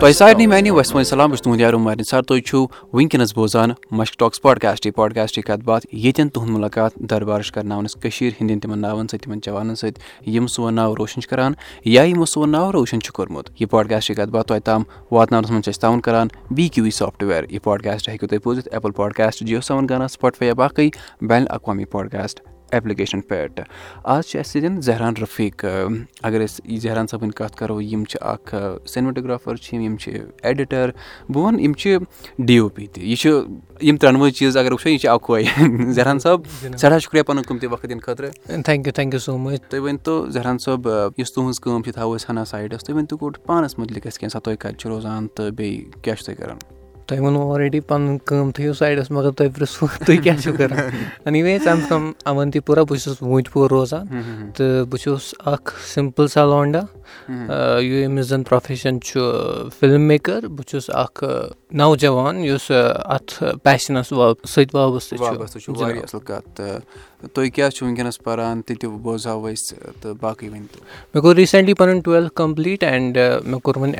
تۄہہِ سارنٕے میانہِ وسم سلام بہٕ چھُس تُہُنٛد مارن سر تُہۍ چھِو وٕنکیٚنس بوزان مشک ٹاکس پاڈکاسٹٕے پاڈکاسٹٕچ کتھ باتھ ییٚتٮ۪ن تُہُنٛد مُلاقات دربارش کرناونس کٔشیٖر ہٕنٛدٮ۪ن تِمن ناوَن سۭتۍ تِمن جوانن سۭتۍ۔ یِم سون ناو روشن چھِ کران یا یِمو سون ناو روشن چھُ کوٚرمُت۔ یہِ پاڈکاسٹٕچ کتھ باتھ تۄہہِ تام واتناونس منٛز چھِ أسۍ تعاوُن کران بی کیو وی سافٹ وِیر یہِ پاڈکاسٹ ہیٚکِو تُہۍ بوٗزِتھ ایپل پاڈکاسٹ جیو سیون گانا سُپاٹفاے یا باقٕے بین الاقوامی پاڈکاسٹ ایپلِکیشن پٮ۪ٹھ آز چھِ اَسہِ سۭتۍ زہران رفیٖق اگر أسۍ زہران صٲبٕنۍ کَتھ کَرو یِم چھِ اکھ سینموٹوگرافر چھِ یِم یِم چھِ ایڈِٹر بہٕ وَنہٕ یِم چھِ ڈی او پی تہِ۔ یہِ چھُ یِم ترٛٮ۪نوَے چیٖز اگر وٕچھو یہِ چھِ اَکوے۔ زہران صٲب سٮ۪ٹھاہ شُکریہ پَنُن قۭمتی وقت دِنہٕ خٲطرٕ۔ Thank you thank you so much تُہۍ ؤنۍتو زہران صٲب یُس تُہٕنٛز کٲم چھِ تھاوو أسۍ ہنا سایڈَس تُہۍ ؤنۍتو گۄڈٕ پانَس مُتعلِق اَسہِ کینٛژھا تُہۍ کَتہِ چھِو روزان تہٕ بیٚیہِ کیٛاہ چھُو تُہۍ کَران؟ تۄہہِ ووٚنوُ آلریڈی پَنُن کٲم تھٲیِو سایڈَس مگر تۄہہِ پِرٛژھوُ تُہۍ کیٛاہ چھِو کَران anyway I'm from Awantipora بہٕ چھُس ووٗنٛتۍ پوٗر روزان تہٕ بہٕ چھُس اَکھ سِمپٕل سَلونڈا ییٚمِس زَن پرٛوفیشَن چھُ فِلم میکَر بہٕ چھُس اَکھ نوجوان یُس اَتھ پیشنَس سۭتۍ وابستہٕ چھُ۔ واریاہ اَصٕل کَتھ۔ تہٕ تُہۍ کیٛاہ چھُو وٕنکیٚنَس پَران؟ تہِ تہِ بوزہاو أسۍ تہٕ باقٕے ؤنۍتو مےٚ کوٚر ریٖسٮ۪نٛٹلی پَنُن ٹُویلتھ کَمپٕلیٖٹ اینٛڈ مےٚ کوٚر وۄنۍ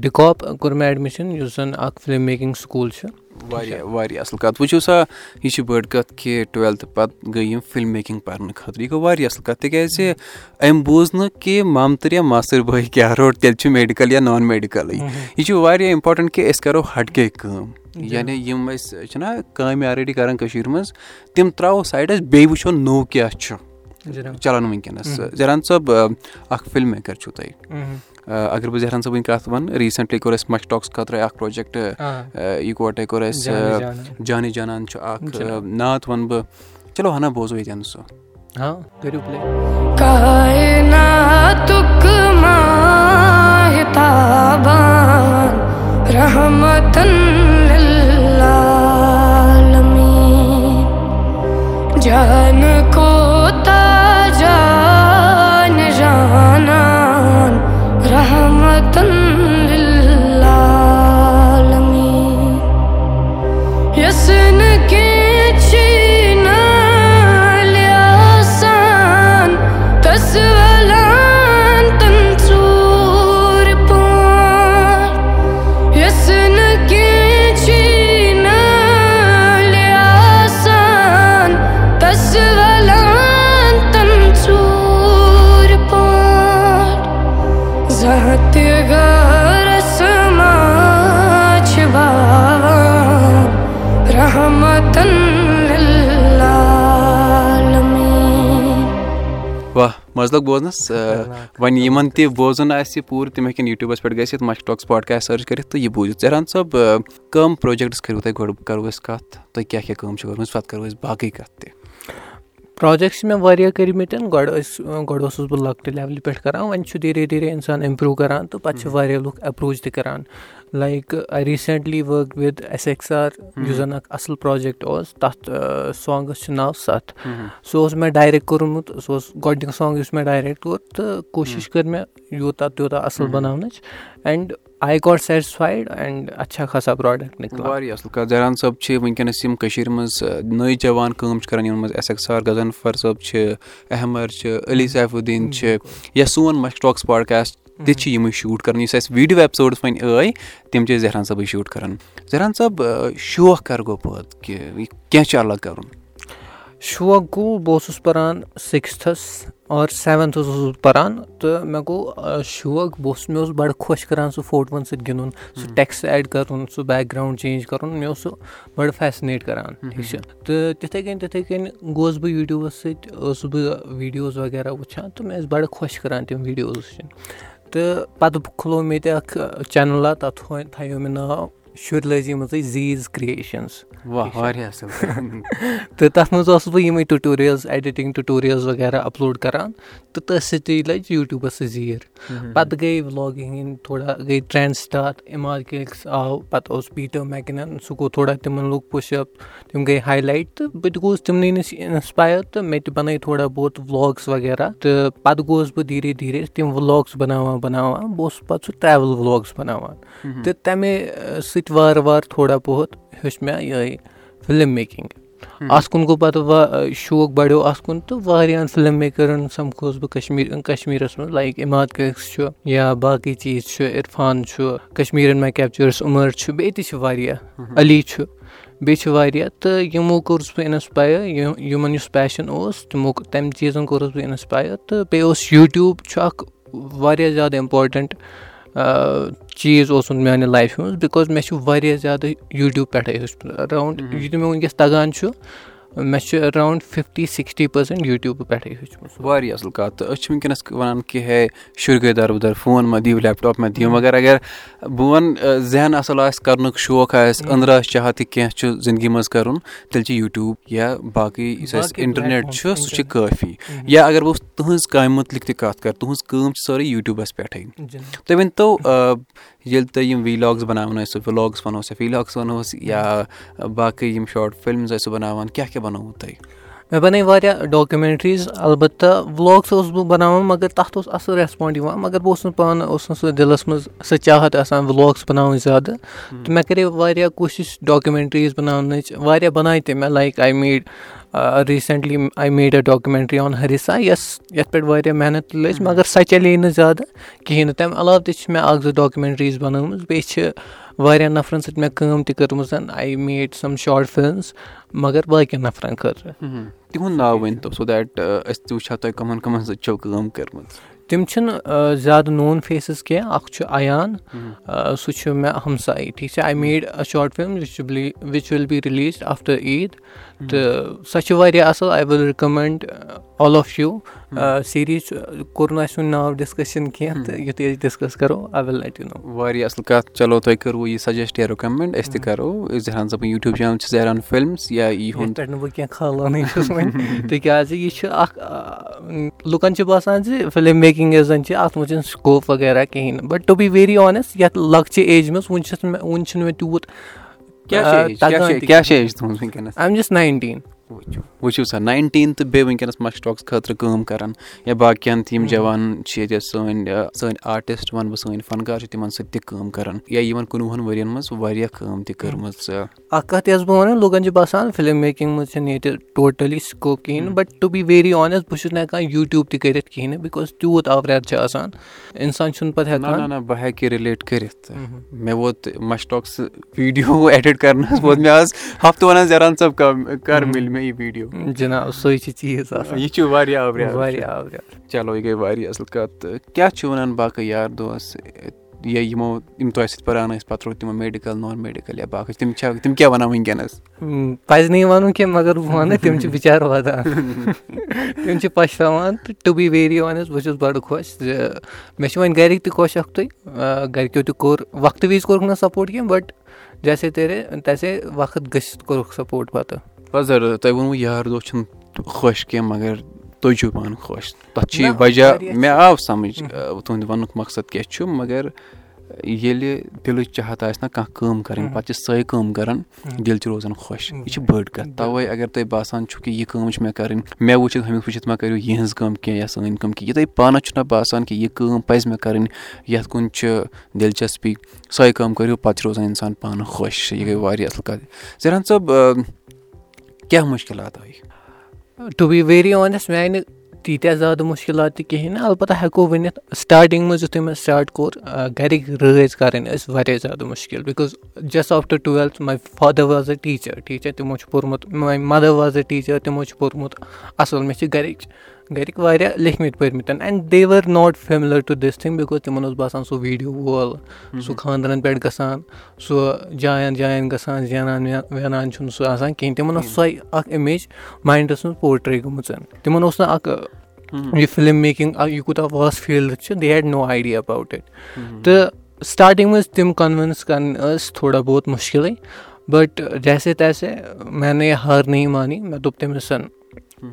ڈِکاپ کوٚر مےٚ ایڈمِشَن یُس زَن اَکھ فِلم میکِنٛگ سکوٗل چھُ۔ واریاہ واریاہ اَصٕل کَتھ۔ وٕچھِو سا یہِ چھِ بٔڑ کَتھ کہِ ٹُویلتھٕ پَتہٕ گٔے یِم فِلم میکِنٛگ پَرنہٕ خٲطرٕ۔ یہِ گوٚو واریاہ اَصٕل کَتھ۔ تِکیٛازِ أمۍ بوٗز نہٕ کہِ مامتٕر یا ماستٕر بٲے کیٛاہ روٚٹ تیٚلہِ چھُ میڈِکَل یا نان میڈِکَلٕے یہِ چھُ واریاہ اِمپاٹَنٛٹ کہِ أسۍ کَرو ہَٹکے کٲم۔ یعنی یِم أسۍ چھِنہ کامہِ آلریڈی کَران کٔشیٖرِ منٛز تِم ترٛاوو سایڈَس بیٚیہِ وٕچھو نوٚو کیٛاہ چھُ۔ چَلان وٕنکیٚنَس۔ زیران صٲب اَکھ فِلم میکَر چھُو تۄہہِ۔ اگر بہٕ زہران صٲبٕنۍ کَتھ وَنہٕ ریٖسٮ۪نٛٹلی کوٚر اَسہِ مَش ٹاکٕس خٲطرٕ اَکھ پرٛوجَکٹ یِکوَٹَے کوٚر اَسہِ جانے جانان۔ چھُ اَکھ نعت وَنہٕ بہٕ۔ چلو ہنا بوزو ییٚتٮ۪ن سُہ۔ مَزٕ لوٚگ بوزنَس وۄنۍ یِمَن تہِ بوزُن آسہِ پوٗرٕ تِم ہیٚکن یوٗٹیوٗبَس پٮ۪ٹھ گٔژھِتھ مَش ٹاکٕس پاڈکاسٹ سٔرٕچ کٔرِتھ تہٕ یہِ بوٗزِتھ۔ زیران صٲب کَم پرٛوجَکٹٕس کٔرِو تۄہہِ گۄڈٕ کَرو أسۍ کَتھ تُہۍ کیٛاہ کیٛاہ کٲم چھِ کٔرمٕژ پَتہٕ کَرو أسۍ باقٕے کَتھ تہِ۔ پرٛوجَکٹ چھِ مےٚ واریاہ کٔرمٕتۍ گۄڈٕ ٲسۍ گۄڈٕ اوسُس بہٕ لۄکٹہِ لیولہِ پٮ۪ٹھ کَران وۄنۍ چھُ دھیرے دھیرے اِنسان اِمپرٛوٗ کَران تہٕ پَتہٕ چھِ واریاہ لُکھ ایپروچ تہِ کَران۔ Like I recently work with S X R یُس زَن اَکھ اَصٕل پرٛوجَکٹ اوس تَتھ سانٛگَس چھُ ناو سَتھ سُہ اوس مےٚ ڈایریکٹ کوٚرمُت سُہ اوس گۄڈٕنیُک سانٛگ یُس مےٚ ڈایریکٹ کوٚر تہٕ کوٗشِش کٔر مےٚ یوٗتاہ تیوٗتاہ اَصٕل بَناونٕچ۔ And I got satisfied and اچھا خاصا پرٛوڈَکٹ واریاہ اَصٕل کَتھ زیران صٲب چھِ وٕنکیٚنَس یِم کٔشیٖرِ منٛز نٔے جوان کٲم چھِ کَران یِمَن منٛز ایس ایکٕس آر غزنفر صٲب چھِ احمر چھِ علی سیفُدیٖن چھِ یا سون مَش ٹاکٕس پاڈکاسٹ تہِ چھِ یِمٕے شوٗٹ کَران۔ یُس اَسہِ ویٖڈیو ایپسوڈٕس وۄنۍ ٲے تِم چھِ أسۍ زہران صٲبٕے شوٗٹ کَران۔ زہران صٲب شوق کَر گوٚو پٲدٕ کہِ کیٚنٛہہ چھُ الگ کَرُن۔ شوق گوٚو بہٕ اوسُس پَران سِکِستھَس اور سیوَنتھَس اوسُس بہٕ پَران تہٕ مےٚ گوٚو شوق بہٕ اوسُس مےٚ اوس بَڑٕ خۄش کَران سُہ فوٹوَن سۭتۍ گِنٛدُن سُہ ٹٮ۪کٕس ایڈ کَرُن سُہ بیک گرٛاوُنٛڈ چینٛج کَرُن مےٚ اوس سُہ بَڑٕ فیسِنیٹ کَران ٹھیٖک چھِ تہٕ تِتھَے کٔنۍ تِتھَے کٔنۍ گوٚوُس بہٕ یوٗٹیوٗبَس سۭتۍ اوسُس بہٕ ویٖڈیوز وغیرہ وٕچھان تہٕ مےٚ ٲسۍ بَڑٕ خۄش کَران تِم ویٖڈیوز وٕچھِنۍ تہٕ پَتہٕ کھُلوو مےٚ تہِ اَکھ چَنَلا تَتھ تھایو مےٚ ناو۔ شُرۍ لٲزی زیٖز کِرٛییشَنٕز تہٕ تَتھ منٛز اوسُس بہٕ یِمَے ٹُٹوٗریَلٕز ایڈِٹِنٛگ ٹُٹوٗریَلٕز وغیرہ اَپلوڈ کَران تہٕ تٔتھۍ سۭتی لٔج یوٗٹیوٗبَس سۭتۍ زیٖر پَتہٕ گٔے وٕلاگِنٛگ ہِنٛدۍ تھوڑا گٔے ٹرٛٮ۪نٛڈ سِٹاٹ اِمار کِلِکٕس آو پَتہٕ اوس پیٖٹَر میکنَن سُہ گوٚو تھوڑا تِمَن لوٚگ پُش اَپ تِم گٔے ہاے لایٹ تہٕ بہٕ تہِ گوٚوُس تِمنٕے نِش اِنَسپایر تہٕ مےٚ تہِ بَنٲے تھوڑا بہت وٕلاگٕس وغیرہ تہٕ پَتہٕ گوٚوُس بہٕ دھیٖرے دھیٖرے تِم وٕلاگٕس بَناوان بَناوان بہٕ اوسُس پَتہٕ سُہ ٹرٛیوٕل وٕلاگٕس بَناوان تہٕ تَمے سۭتۍ وارٕ وارٕ تھوڑا بہت ہیوٚچھ مےٚ یِہوٚے فِلم میکِنٛگ۔ اَتھ کُن گوٚو پَتہٕ شوق بَڑیو اَتھ کُن تہٕ واریاہَن فِلم میکَرَن سَمکھوس بہٕ کَشمیٖر کَشمیٖرَس منٛز۔ لایِک اِماد کیکٕس چھُ یا باقٕے چیٖز چھُ عرفان چھُ کَشمیٖرَن ماے کیپچٲرٕس عُمر چھُ بیٚیہِ تہِ چھِ واریاہ۔ علی چھُ بیٚیہِ چھِ واریاہ۔ تہٕ یِمو کوٚرُس بہٕ اِنَسپایر یِمَن یُس پیشَن اوس تِمو تَمہِ چیٖزَن کوٚرُس بہٕ اِنَسپایر تہٕ بیٚیہِ اوس یوٗٹیوٗب چھُ اَکھ واریاہ زیادٕ اِمپاٹَنٛٹ چیٖز اوسمُت میٛانہِ لایفہِ منٛز بِکاز مےٚ چھُ واریاہ زیادٕ یوٗٹیوٗب پٮ۪ٹھَے ہیوٚچھمُت اٮ۪راوُنٛڈ یہِ تہِ مےٚ وٕنکٮ۪س تَگان چھُ مےٚ چھُ اٮ۪راوُنٛڈ فِفٹی سِکِسٹی پٔرسَنٛٹ یوٗٹیوٗبہٕ پٮ۪ٹھَے ہیوٚچھمُت واریاہ اَصٕل کَتھ. تہٕ أسۍ چھِ وٕنکٮ۪نَس وَنان کہِ ہے شُرۍ گٔے دَربٕدَر فون مہ دِیِو لیپٹاپ مہ دِیِو مگر اگر بہٕ وَنہٕ ذہن اَصٕل آسہِ کَرنُک شوق آسہِ أنٛدرٕ آسہِ چاہت کہِ کینٛہہ چھُ زِندگی منٛز کَرُن تیٚلہِ چھِ یوٗٹیوٗب یا باقٕے یُس اَسہِ اِنٹَرنیٹ چھُ سُہ چھُ کٲفی. یا اگر بہٕ تُہٕنٛز کامہِ مُتعلِق تہِ کَتھ کَرٕ تُہٕنٛز کٲم چھِ سٲرٕے یوٗٹیوٗبَس پٮ۪ٹھٕے۔ تُہۍ ؤنۍتو ییٚلہِ تۄہہِ یِم وِلاگٕس بَناوان ٲسِو وِلاگٕس وَنوس یا وِلاگٕس وَنوس یا باقٕے یِم شاٹ فِلمٕز ٲسِو بَناوان، کیٛاہ کیٛاہ بَنووُ تۄہہِ مےٚ بَنٲے واریاہ ڈاکمٮ۪نٹریٖز اَلبتہ وٕلاگٕس اوسُس بہٕ بَناوان مگر تَتھ اوس اَصٕل ریسپانٛڈ یِوان مگر بہٕ اوسُس نہٕ پانہٕ اوس نہٕ سُہ دِلَس منٛز سۄ چاہت آسان وٕلاگٕس بَناوٕنۍ زیادٕ۔ تہٕ مےٚ کَرے واریاہ کوٗشِش ڈاکمٮ۪نٹریٖز بَناونٕچ واریاہ بَناے تہِ مےٚ like I made recently I made a documentary on harissa یۄس یَتھ پٮ۪ٹھ واریاہ محنت لٔج مگر سۄ چلے نہٕ زیادٕ کِہیٖنۍ نہٕ۔ تَمہِ علاوٕ تہِ چھِ مےٚ اَکھ زٕ ڈاکمٮ۪نٹریٖز بَنٲومٕژ بیٚیہِ چھِ واریاہَن نَفرَن سۭتۍ مےٚ کٲم تہِ کٔرمٕژ۔ I made some short films مگر باقٕیَن نفرَن خٲطرٕ۔ تِہُنٛد ناو ؤنۍتو سو دیٹ أسۍ تہِ وٕچھو تۄہہِ کٕمَن کٕمَن سۭتۍ چھو کٲم کٔرمٕژ۔ تِم چھِنہٕ زیادٕ نون فیسٕز کینٛہہ اَکھ چھُ اَیان سُہ چھُ مےٚ ہمساے ٹھیٖک چھا؟ I made a short film which which will be release after Eid تہٕ سۄ چھِ واریاہ اَصٕل I will recommend all of you series کوٚر نہٕ اَسہِ وُنہِ ناو ڈِسکَشَن کینٛہہ تہٕ یُتھُے أسۍ ڈِسکَس کَرو آی وِل لیٹ یوٗ نو واریاہ اَصٕل کَتھ چلو تۄہہِ کٔروٕ یہِ سَجَسٹ یا رِکَمٮ۪نٛڈ أسۍ تہِ کَرو۔ زہران صٲبٕنۍ یوٗٹیوٗب چَنَل چھِ زہران فِلمٕز یا یِہُنٛد پٮ۪ٹھ نہٕ بہٕ کینٛہہ کھالانٕے چھُس وۄنۍ۔ تِکیٛازِ یہِ چھُ اَکھ لُکَن چھِ باسان زِ فِلم میکِنٛگ یۄس زَن چھِ اَتھ منٛز چھِنہٕ سکوپ وغیرہ کِہیٖنۍ نہٕ but to be very honest یَتھ لۄکچہِ ایجہِ منٛز وٕنہِ چھَس مےٚ وٕنہِ چھُنہٕ مےٚ تیوٗت آی ایم جسٹ ناینٹیٖن وٕچھِو سا ناینٹیٖن تہٕ بیٚیہِ وٕنکیٚنَس مَشٹاکٕس خٲطرٕ کٲم کَران یا باقٕیَن تہِ یِم جوان چھِ ییٚتہِ سٲنۍ سٲنۍ آرٹِسٹ وَنہٕ بہٕ سٲنۍ فَنکار چھِ تِمَن سۭتۍ تہِ کٲم کَران یا یِمَن کُنوُہَن ؤرۍ یَن منٛز واریاہ کٲم تہِ کٔرمٕژ اَکھ کَتھ یۄس بہٕ وَنہٕ لُکَن چھِ باسان فِلم میکِنٛگ منٛز چھَنہٕ ییٚتہِ ٹوٹلی سکوپ کِہیٖنۍ نہٕ but to be very honest بہٕ چھُس نہٕ ہٮ۪کان یوٗٹیوٗب تہِ کٔرِتھ کِہیٖنۍ نہٕ بِکاز تیوٗت آوریٛار چھِ آسان اِنسان چھُنہٕ پَتہٕ ہٮ۪کان نہ بہٕ ہٮ۪کہٕ رِلیٹ کٔرِتھ۔ مےٚ ووت مَشٹاکٕس ویٖڈیو ایڈِٹ کَرنَس ووت مےٚ آز ہَفتہٕ وَنان زیران صٲب کَر مِلہِ مےٚ یہِ ویٖڈیو۔ جِناب سُے چھِ چیٖز آسان یہِ چھُ واریاہ آوریٛار واریاہ آوریٛار چلو یہِ گٔے واریاہ اَصٕل کَتھ تہٕ کیٛاہ چھُ وَنان باقٕے یار دوس یا یِمو یِم تۄہہِ سۭتۍ پَران ٲسۍ پَتہٕ روٗد تِمو میڈِکَل نان میڈِکَل یا باقٕے تِم چھا تِم کیٛاہ وَنان وٕنکیٚنَس پَزِ نہٕ یہِ وَنُن کینٛہہ مگر بہٕ وَنہٕ تِم چھِ بِچارٕ واتان تِم چھِ تہٕ ٹُو بی ویری آنٮ۪سٹ بہٕ چھُس بَڑٕ خۄش زِ مےٚ چھِ وۄنۍ گَرِکۍ تہِ خۄش اَکھتُے گَرِکیو تہِ کوٚر وقتہٕ وِزِ کوٚرُکھ نہٕ سَپوٹ کینٛہہ بَٹ جیسے تیرے تیسے وقت گٔژھِتھ کوٚرُکھ سَپوٹ پَتہٕ پَزر تۄہہِ ووٚنوُ یار دوس چھُنہٕ خۄش کینٛہہ مگر تُہۍ چھِو پانہٕ خۄش۔ تَتھ چھِ یہِ وجہ مےٚ آو سَمٕجھ تُہُنٛد وَننُک مقصد کیٛاہ چھُ مگر ییٚلہِ دِلٕچ چاہت آسہِ نہ کانٛہہ کٲم کَرٕنۍ پَتہٕ چھِ سۄے کٲم کَران دِل چھِ روزان خۄش یہِ چھِ بٔڑ کَتھ۔ تَوَے اگر تۄہہِ باسان چھُو کہِ یہِ کٲم چھِ مےٚ کَرٕنۍ مےٚ وٕچھِتھ ہُمِس وٕچھِتھ مہ کٔرِو یِہٕنٛز کٲم کینٛہہ یا سٲنۍ کٲم کینٛہہ۔ یہِ تۄہہِ پانَس چھُنہ باسان کہِ یہِ کٲم پَزِ مےٚ کَرٕنۍ یَتھ کُن چھِ دِلچَسپی سۄے کٲم کٔرِو پَتہٕ چھِ روزان اِنسان پانہٕ خۄش یہِ گٔے واریاہ اَصٕل کَتھ۔ زِران صٲب کیٛاہ مُشکِلات آیہِ ٹُو بی ویری آنٮ۪سٹ مےٚ آیہِ نہٕ تیٖتیٛاہ زیادٕ مُشکِلات تہِ کِہیٖنۍ نہٕ البتہ ہٮ۪کو ؤنِتھ سٹاٹِنٛگ منٛز یُتھُے مےٚ سٹاٹ کوٚر گَرِکۍ رٲزۍ کَرٕنۍ ٲسۍ واریاہ زیادٕ مُشکِل because just after twelfth my father was a teacher ٹھیٖک چھا تِمو چھُ پوٚرمُت ماے مَدَر واز اَ ٹیٖچَر تِمو چھُ پوٚرمُت اَصٕل مےٚ چھِ گَرِکۍ گَرِکۍ واریاہ لیکھمٕتۍ پٔرمٕتۍ and they were not familiar to this thing because تِمَن اوس باسان سُہ ویٖڈیو وول سُہ خانٛدرَن پٮ۪ٹھ گژھان سُہ جایَن جایَن گژھان زینان وینان چھُنہٕ سُہ آسان کِہیٖنۍ تِمَن ٲس سۄے اَکھ اِمیج ماینڈَس منٛز پوٹرٛے گٔمٕژ تِمَن اوس نہٕ اَکھ یہِ فِلم میکِنٛگ یہِ کوٗتاہ واس فیٖلڈ چھِ they had no idea about it تہٕ سٹاٹِنٛگ منٛز تِم کَنوِنٕس کَرٕنۍ ٲسۍ تھوڑا بہت مُشکِلٕے بَٹ جیسے تیسے مےٚ نے ہار نہیں مانی مےٚ دوٚپ تٔمِس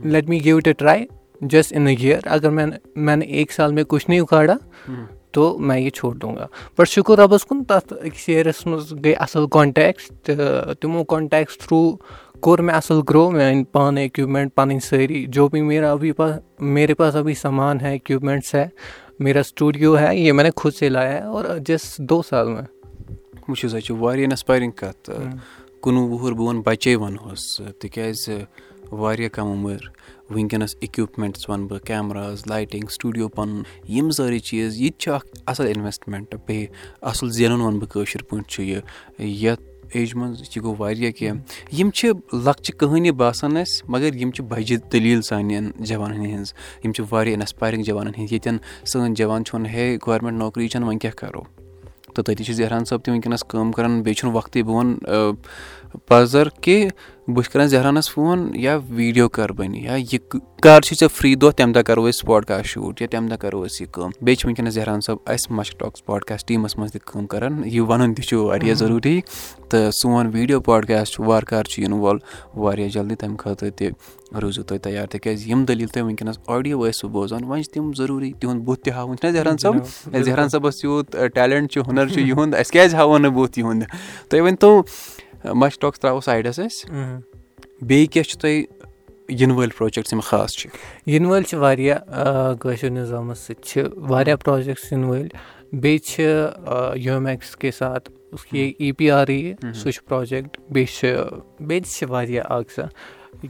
let me give it a try just in a year اگر مےٚ میں نے ایک سال مےٚ کُچھ نہیں اُکھاڑا تو میں یہِ چھوڑ دوں گا۔ بَٹ شُکُر رۄبَس کُن تَتھ أکِس یِیَرَس منٛز گٔے اَصٕل کانٹیکٕس تہٕ تِمو کانٹیکٕس تھرٛوٗ کوٚر مےٚ اَصٕل گرٛو مےٚ أنۍ پانہٕ اِکوِپمٮ۪نٛٹ پَنٕنۍ سٲری جو بھی میرا ابھی پاس میرے پاس ابھی سامان ہے اِکوِپمٮ۪نٛٹٕس ہے میرا سٹوٗڈیو ہے یہِ میں نے خُد سے لایا ہے اور جس دو سال میں۔ وٕچھِو سا چھِ واریاہ اِنَسپایرِنٛگ کَتھ کُنوُہ وُہُر بہٕ وَنہٕ بَچے وَنہوس تِکیٛازِ واریاہ کَم عُمر۔ وٕنکیٚنَس اِکوِپمٮ۪نٛٹٕس وَنہٕ بہٕ کیمراز لایٹِنٛگ سٹوٗڈیو پَنُن، یِم سٲری چیٖز، یہِ تہِ چھُ اَکھ اَصٕل اِنوٮ۪سٹمٮ۪نٛٹ بیٚیہِ اَصٕل زینُن وَنہٕ بہٕ کٲشِر پٲٹھۍ چھُ یہِ۔ یَتھ ایجہِ منٛز یہِ گوٚو واریاہ کینٛہہ۔ یِم چھِ لۄکچہِ کٕہٲنی باسان اَسہِ، مگر یِم چھِ بَجہِ دٔلیٖل سانٮ۪ن جوانَن ہِنٛز۔ یِم چھِ واریاہ اِنَسپایرِنٛگ جوانَن ہِنٛدۍ ییٚتٮ۪ن سٲنۍ جوان چھِ وَنان ہے گورمٮ۪نٛٹ نوکری چھَنہٕ، وۄنۍ کیٛاہ کَرو؟ تہٕ تٔتی چھِ زیران صٲب تہِ وٕنکیٚنَس کٲم کَران۔ بیٚیہِ چھُنہٕ وقتٕے بہٕ وَنہٕ پَزَر کہِ بہٕ کَران زہرانَس فون یا ویٖڈیو کَر بَنہِ یا یہِ کَر چھُے ژےٚ فِرٛی دۄہ تَمہِ دۄہ کَرو أسۍ پاڈکاسٹ شوٗٹ یا تَمہِ دۄہ کَرو أسۍ یہِ کٲم بیٚیہِ چھِ وٕنکیٚنَس زہران صٲب اَسہِ مَشک ٹاکٕس پاڈکاسٹ ٹیٖمَس منٛز تہِ کٲم کَران یہِ وَنُن تہِ چھُ واریاہ ضروٗری۔ تہٕ سون ویٖڈیو پاڈکاسٹ چھُ وارٕ کارٕ چھُ یِنہٕ وول واریاہ جلدی تَمہِ خٲطرٕ تہِ روٗزِو تُہۍ تیار۔ تِکیٛازِ یِم دٔلیٖل تُہۍ وٕنکیٚنَس آڈیو ٲسِو بوزان وۄنۍ چھِ تِم ضروٗری۔ تِہُنٛد بُتھ تہِ ہاوُن چھُنہ زہران صٲب زہران صٲبَس یوٗت ٹیلٮ۪نٛٹ چھُ ہُنَر چھُ یِہُنٛد۔ اَسہِ کیٛازِ ہاوو نہٕ بُتھ یِہُنٛد؟ تُہۍ ؤنۍتو مَش ٹاکٕس ترٛاوو سایڈَس أسۍ. بیٚیہِ کیٛاہ چھُ تۄہہِ یِنہٕ وٲلۍ پرٛوجَکٹٕس یِم خاص چھِ؟ یِنہٕ وٲلۍ چھِ واریاہ کٲشِر نِظامَس سۭتۍ چھِ واریاہ پرٛوجَکٹٕس یِنہٕ وٲلۍ. بیٚیہِ چھِ یوٗمیکٕس کے ساتھ ای پی آر ای سُہ چھُ پرٛوجَکٹ بیٚیہِ چھِ بیٚیہِ تہِ چھِ واریاہ اَکھ زٕ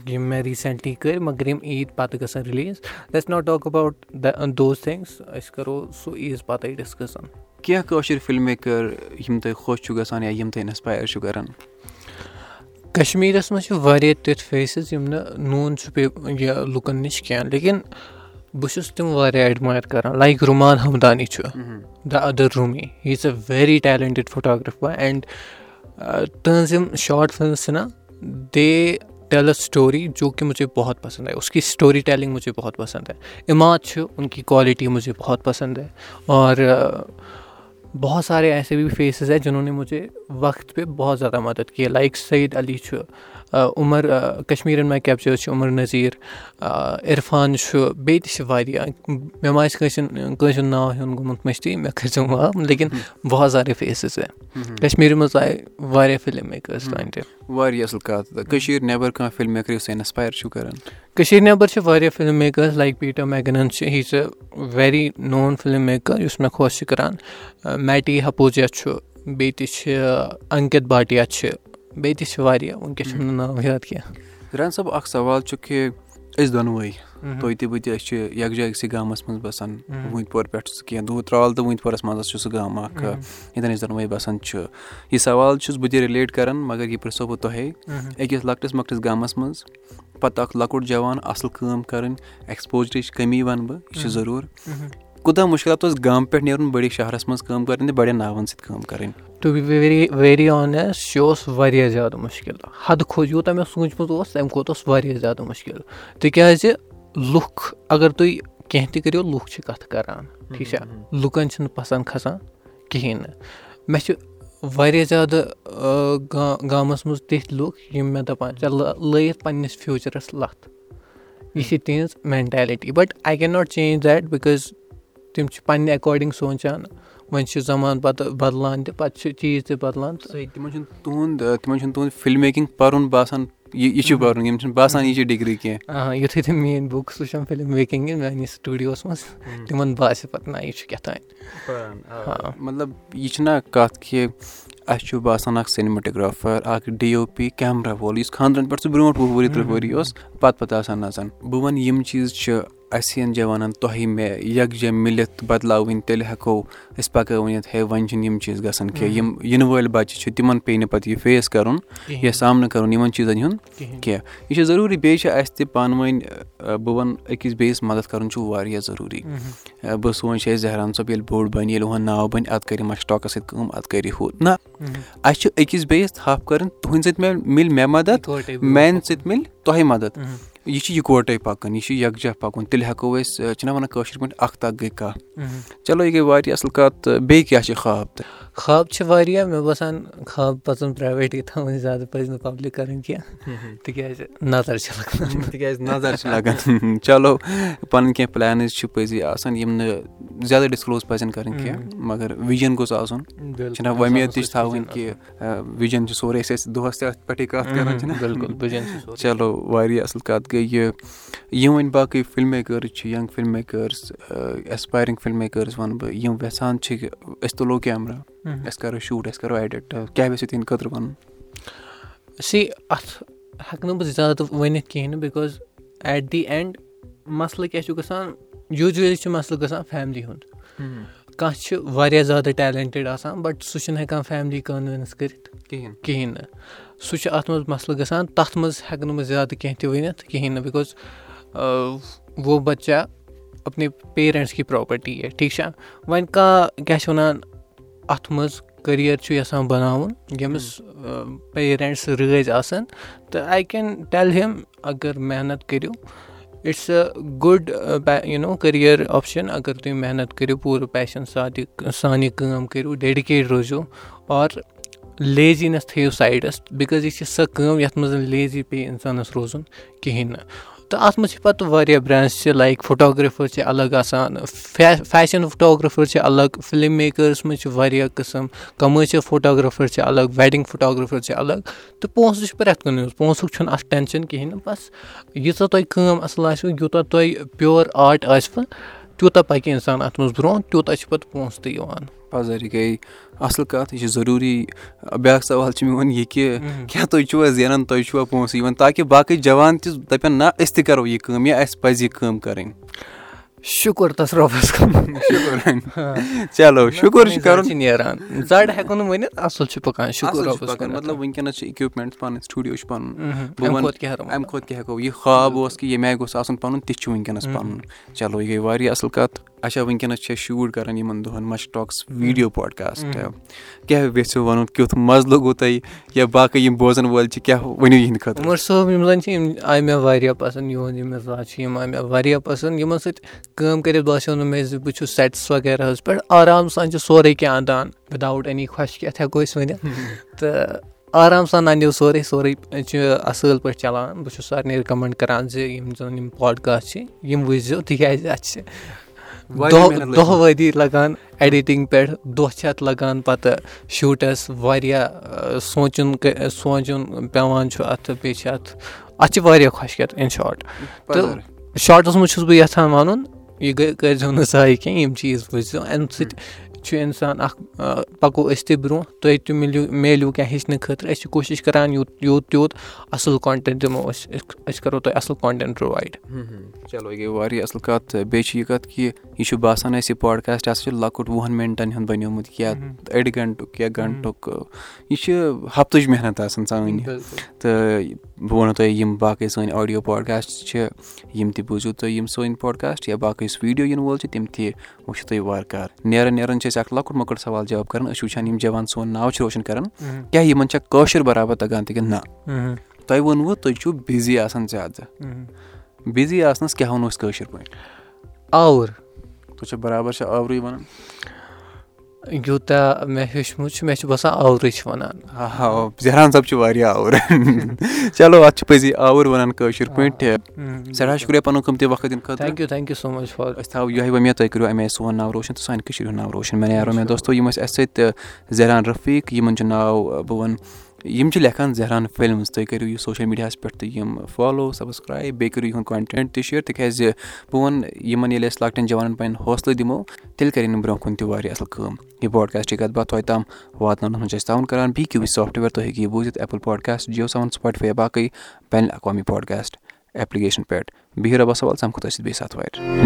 یِم مےٚ ریٖسٮ۪نٛٹلی کٔرۍ مگر یِم عیٖد پَتہٕ گژھن release let's not talk about those things أسۍ کَرو سُہ عیٖذ پَتَے ڈِسکَس کینٛہہ کٲشِر فِلم میکَر یِم تۄہہِ خۄش چھُو گژھان یا یِم تۄہہِ اِنَسپایر چھُو کَران؟ کَشمیٖرَس منٛز چھِ واریاہ تِتھۍ فیسِز یِم نہٕ نوٗن چھُ بیٚیہِ یہِ لُکَن نِش کینٛہہ لیکِن بہٕ چھُس تِم واریاہ اٮ۪ڈمایَر کَران لایِک رُمان ہمدانی چھُ the other Roomi he is a very talented photographer and تٕہٕنٛز یِم شاٹ فِلمٕز چھِنہ دے ٹٮ۪ل اَ سٹوری جو کہِ مُجھے بہت پَسنٛد آے اُس کی سٹوری ٹیلِنٛگ مُجھے بہت پَسنٛد آے اِماد چھُ اُن کی کالٹی مُجھے بہت پَسنٛد آے اور بہت سارے ایسے بھی فیسز ہیں جنہوں نے مجھے وقت پہ بہت زیادہ مدد کی ہے۔ لائک سعید علی عمر کَشمیٖر اِن ماے کیپچٲرٕس چھُ عمر نظیٖر عرفان چھُ بیٚیہِ تہِ چھِ واریاہ مےٚ ما آسہِ کٲنٛسہِ کٲنٛسہِ ہُنٛد ناو ہیوٚن گوٚمُت مٔشتی مےٚ کٔرۍزیو معاف لیکِن بہت سارے فیسِز کَشمیٖرِ منٛز آے واریاہ فِلم میکٲرٕس تانۍ تہِ واریاہ اَصٕل کَتھ کٔشیٖر نٮ۪بر کانٛہہ فِلم میکَر یُس اِنَسپایر چھُو کَران کٔشیٖرِ نٮ۪بر چھِ واریاہ filmmakers like Peter Magnan چھِ ہی چھِ ویری نون فِلم میکَر یُس مےٚ خۄش چھِ کَران میٹی ہپوجا چھُ بیٚیہِ تہِ چھِ اَنکِت بھاٹیا چھِ۔ بیٚیہِ تہِ چھِ واریاہ وٕنکٮ۪س چھُم نہٕ ناو یاد کینٛہہ؟ رَن صٲب اَکھ سوال چھُ کہِ أسۍ دۄنوَے تُہۍ تہِ بہٕ تہِ أسۍ چھِ یَکجا أکسٕے گامَس منٛز بَسان وُنۍ پورٕ پٮ۪ٹھ سُہ کینٛہہ دوٗر ترٛال تہٕ وُنۍ پورَس منٛز چھُ سُہ گام اَکھ ییٚتٮ۪ن أسۍ دۄنوَے بَسان چھُ۔ یہِ سوال چھُس بہٕ تہِ رِلیٹ کَران مگر یہِ پِرٛژھو بہٕ تۄہے۔ أکِس لۄکٹِس مۄکٹِس گامَس منٛز پَتہٕ اَکھ لۄکُٹ جوان اَصٕل کٲم کَرٕنۍ ایٚکٕسپوجرٕچ کٔمی وَنہٕ بہٕ یہِ چھُ ضروٗر۔ کوٗتاہ مُشکِلات اوس گامہٕ پٮ۪ٹھ نیرُن بٔڑِس شہرَس منٛز کٲم کَرٕنۍ تہٕ بَڑٮ۪ن ناوَن سۭتۍ کٲم کَرٕنۍ to be very very honest یہِ اوس واریاہ زیادٕ مُشکِل حدٕ کھۄتہٕ یوٗتاہ مےٚ سوٗنٛچمُت اوس تَمہِ کھۄتہٕ اوس واریاہ زیادٕ مُشکِل تِکیٛازِ جی، لُکھ اگر تُہۍ کینٛہہ تہِ کٔرِو لُکھ چھِ کَتھٕ کَران۔ ٹھیٖک چھا لُکَن چھِنہٕ پَسنٛد کھَسان کِہیٖنۍ نہٕ۔ مےٚ چھِ واریاہ زیادٕ گامَس منٛز تِتھۍ لُکھ یِم مےٚ دَپان ژےٚ لٲیِتھ پنٛنِس فیوٗچرَس لَتھ یہِ چھِ تِہِنٛز mentality but I can not change that because تِم چھِ پنٛنہِ اٮ۪کاڈِنٛگ سونٛچان وۄنۍ چھُ زَمانہٕ پَتہٕ بَدلان تہِ پَتہٕ چھِ چیٖز تہِ بَدلان تِمن چھُنہٕ تُہُنٛد تِمن چھُنہٕ تُہُنٛد فِلم میکِنٛگ پَرُن باسان یہِ چھُ پَرُن یِم چھِنہٕ باسان یہِ چھِ ڈِگری کینٛہہ۔ یِتھُے تِم میٲنۍ بُکٕس وٕچھان فِلم میکِنٛگ میٛٲنِس سٹوٗڈیوَس منٛز تِمن باسہِ پَتہٕ نہ یہِ چھُ کیٛاہ تانۍ مطلب یہِ چھِنہ کَتھ کہِ اَسہِ چھُ باسان اکھ سینمٹوگرافر اکھ ڈی او پی کیمرا وول یُس خاندرن پٮ۪ٹھ سُہ برونٛٹھ وُہ ؤری تٕرٛہ ؤری اوس پَتہٕ پَتہٕ آسان نَژان۔ بہٕ وَنہٕ یِم چیٖز چھِ اَسہِ یَن جوانن تۄہہِ مےٚ یَکجہ مِلِتھ بدلاوٕنۍ تیٚلہِ ہٮ۪کو أسۍ پَکٲوِتھ ہے وۄنۍ چھِنہٕ یِم چیٖز گژھان کینٛہہ۔ یِم یِنہٕ وٲلۍ بَچہٕ چھِ تِمن پیٚیہِ نہٕ پَتہٕ یہِ فیس کَرُن یا سامنہٕ کَرُن یِمن چیٖزن ہُنٛد کینٛہہ۔ یہِ چھُ ضروٗری بیٚیہِ چھِ اَسہِ تہِ پانہٕ ؤنۍ بہٕ وَنہٕ أکِس بیٚیِس مدد کَرُن چھُ واریاہ ضروٗری۔ بہٕ سونٛچ ہے زہران صٲب ییٚلہِ بوٚڑ بَنہِ ییٚلہِ اُہُنٛد ناو بَنہِ اَدٕ کَرِ مَشٹاکَس سۭتۍ کٲم اَدٕ کَرِ ہُہ۔ نہ۔ اَسہِ چھُ أکِس بیٚیِس تھپھ کَرٕنۍ تُہٕنٛدِ سۭتۍ مِلہِ مےٚ مدد میانہِ سۭتۍ مِلہِ تۄہہِ مدد۔ یہِ چھِ یِکوَٹَے پَکان یہِ چھُ یَکجہ پَکُن تیٚلہِ ہٮ۪کو أسۍ چھِنہ وَنان کٲشِر پٲٹھۍ اکھ تَکھ گٔے کَتھ چلو یہِ گٔے واریاہ اَصٕل کَتھ تہٕ بیٚیہِ کیاہ چھِ خاب تہٕ؟ خاب چھِ واریاہ مےٚ باسان خاب پَزَن پرٛایویٹٕے تھاوٕنۍ زیادٕ پَزِ نہٕ پَبلِک کَرٕنۍ کینٛہہ۔ تِکیازِ نظر چھِ لَگان۔ تِکیازِ نظر چھِ لَگان۔ چلو پَنٕنۍ کینٛہہ پٕلینٕز چھِ پٔزی آسان یِم نہٕ زیادٕ ڈِسکلوز پَزن کَرٕنۍ کینٛہہ مگر وِجَن گوٚژھ آسُن۔ چھِنہ وۄمید تہِ چھِ تھاوٕنۍ کہِ وِجَن چھِ سورُے أسۍ ٲسۍ دۄہَس تہِ اَتھ پٮ۪ٹھٕے کَتھ کَران چھِنہ چلو واریاہ اَصٕل کَتھ گٔے یہِ یِم وۄنۍ باقٕے فِلم میکٲرٕس چھِ young film makers aspiring film makers وَنہٕ بہٕ یِم یَژھان چھِ کہِ أسۍ تُلو کیمرا أسۍ کَرو شوٗٹ أسۍ کَرو ایڈِٹ کیٛاہ گژھِ تِہِنٛدِ خٲطرٕ وَنُن؟ سی اَتھ ہٮ۪کہٕ نہٕ بہٕ زیادٕ ؤنِتھ کِہیٖنۍ نہٕ بِکاز ایٹ دی اینڈ مَسلہٕ کیاہ چھُ گژھان یوٗجؤلی چھُ مَسلہٕ گژھان فیملی ہُنٛد۔ کانٛہہ چھُ واریاہ زیادٕ ٹیلنٹِڈ آسان بَٹ سُہ چھُنہٕ ہٮ۪کان فیملی کَنوِنٕس کٔرِتھ۔ کِہیٖنۍ نہٕ۔ سُہ چھُ اَتھ منٛز مَسلہٕ گژھان، تَتھ منٛز ہٮ۪کہٕ نہٕ بہٕ زیادٕ کیٚنٛہہ تہِ ؤنِتھ کِہیٖنۍ نہٕ بِکاز وہ بَچا اپنے پیرَنٹٕس کی پرٛاپَرٹی ہے، ٹھیٖک چھا؟ وۄنۍ کانٛہہ کیٛاہ چھِ وَنان، اَتھ منٛز کٔریر چھُ یَژھان بَناوُن، ییٚمِس پیرَنٹٕس رٲزۍ آسَن، تہٕ آی کین ٹٮ۪ل ہِم اگر محنت کٔرِو it's a good you know career option اگر تُہۍ محنت کٔرِو، پوٗرٕ پیشَن ساتہِ سانہِ کٲم کٔرِو ڈیڈِکیٹ روٗزِو، اور لیزِنٮ۪س تھٲیِو سایڈَس بِکاز یہِ چھِ سۄ کٲم یَتھ منٛز لیزی پیٚیہِ اِنسانَس روزُن کِہیٖنۍ نہٕ۔ تہٕ اَتھ منٛز چھِ پَتہٕ واریاہ برٛانٛچ چھِ لایِک فوٹوگرافَر چھِ الگ آسان فے فیشَن فوٹوگرافَر چھِ الگ فِلم میکٲرٕس منٛز چھِ واریاہ قٕسٕم کَمٲرشَل فوٹوگرافَر چھِ الگ ویڈِنٛگ فوٹوگرافَر چھِ الگ۔ تہٕ پونٛسہٕ چھِ پرٛٮ۪تھ کُنہِ ہٕنٛز پونٛسُک چھُنہٕ اَتھ ٹٮ۪نشَن کِہیٖنۍ نہٕ۔ بَس ییٖژاہ تۄہہِ کٲم اَصٕل آسِوٕ، یوٗتاہ تۄہہِ پیور آرٹ آسِوٕ تیوٗتاہ پَکہِ اِنسان اَتھ منٛز برونٛہہ تیوٗتاہ چھِ پَتہٕ پونٛسہٕ تہِ یِوان۔ پَزَر گٔے اَصٕل کَتھ یہِ چھِ ضروٗری۔ بیٛاکھ سوال چھُ میون یہِ کہِ کیٛاہ تُہۍ چھُوا زینان تۄہہِ چھُوا پونٛسہٕ یِوان تاکہِ باقٕے جوان تہِ دَپن نہ أسۍ تہِ کَرو یہِ کٲم یا اَسہِ پَزِ یہِ کٲم کَرٕنۍ؟ شُکُر تَس رۄبَس کُن چلو شُکُر چھُ کَرُن نیران زَڈ ہٮ۪کو نہٕ ؤنِتھ اَصٕل چھُ پَکان شُکُر مطلب وٕنکیٚنَس چھِ اِکوِپمینٹ پَنُن سٹوٗڈیو چھُ پَنُن اَمہِ کھۄتہٕ کیٛاہ ہٮ۪کو یہِ خواب اوس کہِ ییٚمہِ آیہِ گوٚژھ آسُن پَنُن تہِ چھُ وٕنکیٚنَس پَنُن چلو یہِ گٔے واریاہ اَصٕل کَتھ اچھا وٕنکیٚنَس چھِ أسۍ شوٗٹ کَران یِمَن دۄہَن مَش ٹاکٕس ویٖڈیو پاڈکاسٹ کیٛاہ یژھِو وَنُن؟ کیُتھ مَزٕ لوٚگوُ تۄہہِ؟ یا باقٕے یِم بوزَن وٲلۍ چھِ کیٛاہ ؤنِو یِہِنٛدِ خٲطرٕ؟ عمر صٲب یِم زَن چھِ یِم آے مےٚ واریاہ پَسنٛد یِہُنٛد یِم مِزاج چھِ یِم آے مےٚ واریاہ پَسنٛد۔ یِمَن سۭتۍ کٲم کٔرِتھ باسیو نہٕ مےٚ زِ بہٕ چھُس سٮ۪ٹٕس وغیرہَس پٮ۪ٹھ آرام سان چھِ سورُے کینٛہہ اَنان وِدآوُٹ اٮ۪نی خۄشکٮ۪تھ ہٮ۪کو أسۍ ؤنِتھ۔ تہٕ آرام سان اَنیو سورُے سورُے چھِ اَصۭل پٲٹھۍ چَلان۔ بہٕ چھُس سارنٕے رِکَمنٛڈ کَران زِ یِم زَن یِم پاڈکاسٹ چھِ یِم وٕچھزیو تِکیٛازِ اَتھ چھِ دۄہ وٲدی لَگان ایڈِٹِنٛگ پٮ۪ٹھ دۄہ چھِ اَتھ لَگان پَتہٕ شوٗٹَس واریاہ سونٛچُن سونٛچُن پیٚوان چھُ اَتھ بیٚیہِ چھِ اَتھ اَتھ چھِ واریاہ اِن شاٹ تہٕ شاٹَس منٛز چھُس بہٕ یَژھان وَنُن یہِ کٔرۍزیو نہٕ زایہِ کینٛہہ یِم چیٖز وٕچھزیو اَمہِ سۭتۍ چھُ اِنسان اَکھ پَکو أسۍ تہِ برونٛہہ تۄہہِ تہِ مِلیو میلیوٗ کینٛہہ ہیٚچھنہٕ خٲطرٕ أسۍ چھِ کوٗشِش کَران یوٗت یوٗت تیوٗت اَصٕل کانٹٮ۪نٛٹ دِمو أسۍ أسۍ کَرو تۄہہِ اَصٕل کانٹٮ۪نٛٹ پرٛووایِڈ چلو یہِ گٔے واریاہ اَصٕل کَتھ تہٕ بیٚیہِ چھِ یہِ کَتھ کہِ یہِ چھُ باسان اَسہِ یہِ پاڈکاسٹ ہَسا چھُ لۄکُٹ وُہَن مِنٹَن ہُنٛد بَنیومُت یا أڑۍ گَنٹُک یا گَنٹُک یہِ چھِ ہَفتٕچ محنت آسان سٲنۍ۔ تہٕ بہٕ وَنو تۄہہِ یِم باقٕے سٲنۍ آڈیو پاڈکاسٹ چھِ یِم تہِ بوٗزِو تُہۍ یِم سٲنۍ پاڈکاسٹ یا باقٕے یُس ویٖڈیو یِنہٕ وول چھِ تِم تہِ وٕچھِو تُہۍ وارٕ کار نیران نیران چھِ أسۍ اَکھ لۄکُٹ مۄکُٹ سوال جواب کَران أسۍ چھِ وٕچھان یِم جوان سون ناو چھِ روشَن کَران کیٛاہ یِمَن چھا کٲشُر بَرابَر تَگان تہِ کِنہٕ نہ؟ تۄہہِ ووٚنوُ تُہۍ چھُو بِزی آسان زیادٕ۔ بِزی آسنَس کیٛاہ وَنو أسۍ کٲشِر پٲٹھۍ؟ آوُر۔ تُہۍ چھِ بَرابَر چھِ آورٕے وَنان؟ یوٗتاہ مےٚ ہیوٚچھمُت چھُ مےٚ چھُ باسان آورٕے چھِ وَنان زہران صٲب چھِ واریاہ آوُر۔ چلو اَتھ چھِ پٔزی آوُر وَنان کٲشِر پٲٹھۍ سٮ۪ٹھاہ شُکریہ پَنُن قۭمتی وقت دِنہٕ خٲطرٕ۔ Thank you thank you so much for أسۍ تھاوو یِہوٚے وۄمید تُہۍ کٔرِو اَمہِ آیہِ سون ناو روشَن تہٕ سانہِ کٔشیٖرِ ہُنٛد ناو روشَن۔ مےٚ یارو مےٚ دوستو یِم ٲسۍ اَسہِ سۭتۍ زہران رفیٖق یِمَن چھُ ناو بہٕ وَنہٕ یِم چھِ لیکھان زہران فِلمٕز تُہۍ کٔرِو یہِ سوشَل میٖڈیاہَس پٮ۪ٹھ تہٕ یِم فالو سَبسکرایب بیٚیہِ کٔرِو یِہُنٛد کانٹٮ۪نٛٹ تہِ شِیر تِکیٛازِ بہٕ وَنہٕ یِمَن ییٚلہِ أسۍ لۄکٹٮ۪ن جوانَن پَنٕنۍ حوصلہٕ دِمو تیٚلہِ کَرن یِم برونٛہہ کُن تہِ واریاہ اَصٕل کٲم۔ یہِ باڈکاسٹٕچ کَتھ باتھ توتہِ تام واتناونَس منٛز چھِ أسۍ تعاوُن کَران۔ بی کیوٗ وی سافٹوِیَر تُہۍ ہیٚکِو یہِ بوٗزِتھ Apple podcast JioSaavn Spotify باقٕے بین الاقوامی پاڈکاسٹ ایپلِکیشَن پٮ۪ٹھ۔ بِہِو رۄبَس حوال سَمکھو تۄہہِ سۭتۍ بیٚیہِ ساتہٕ وارِ۔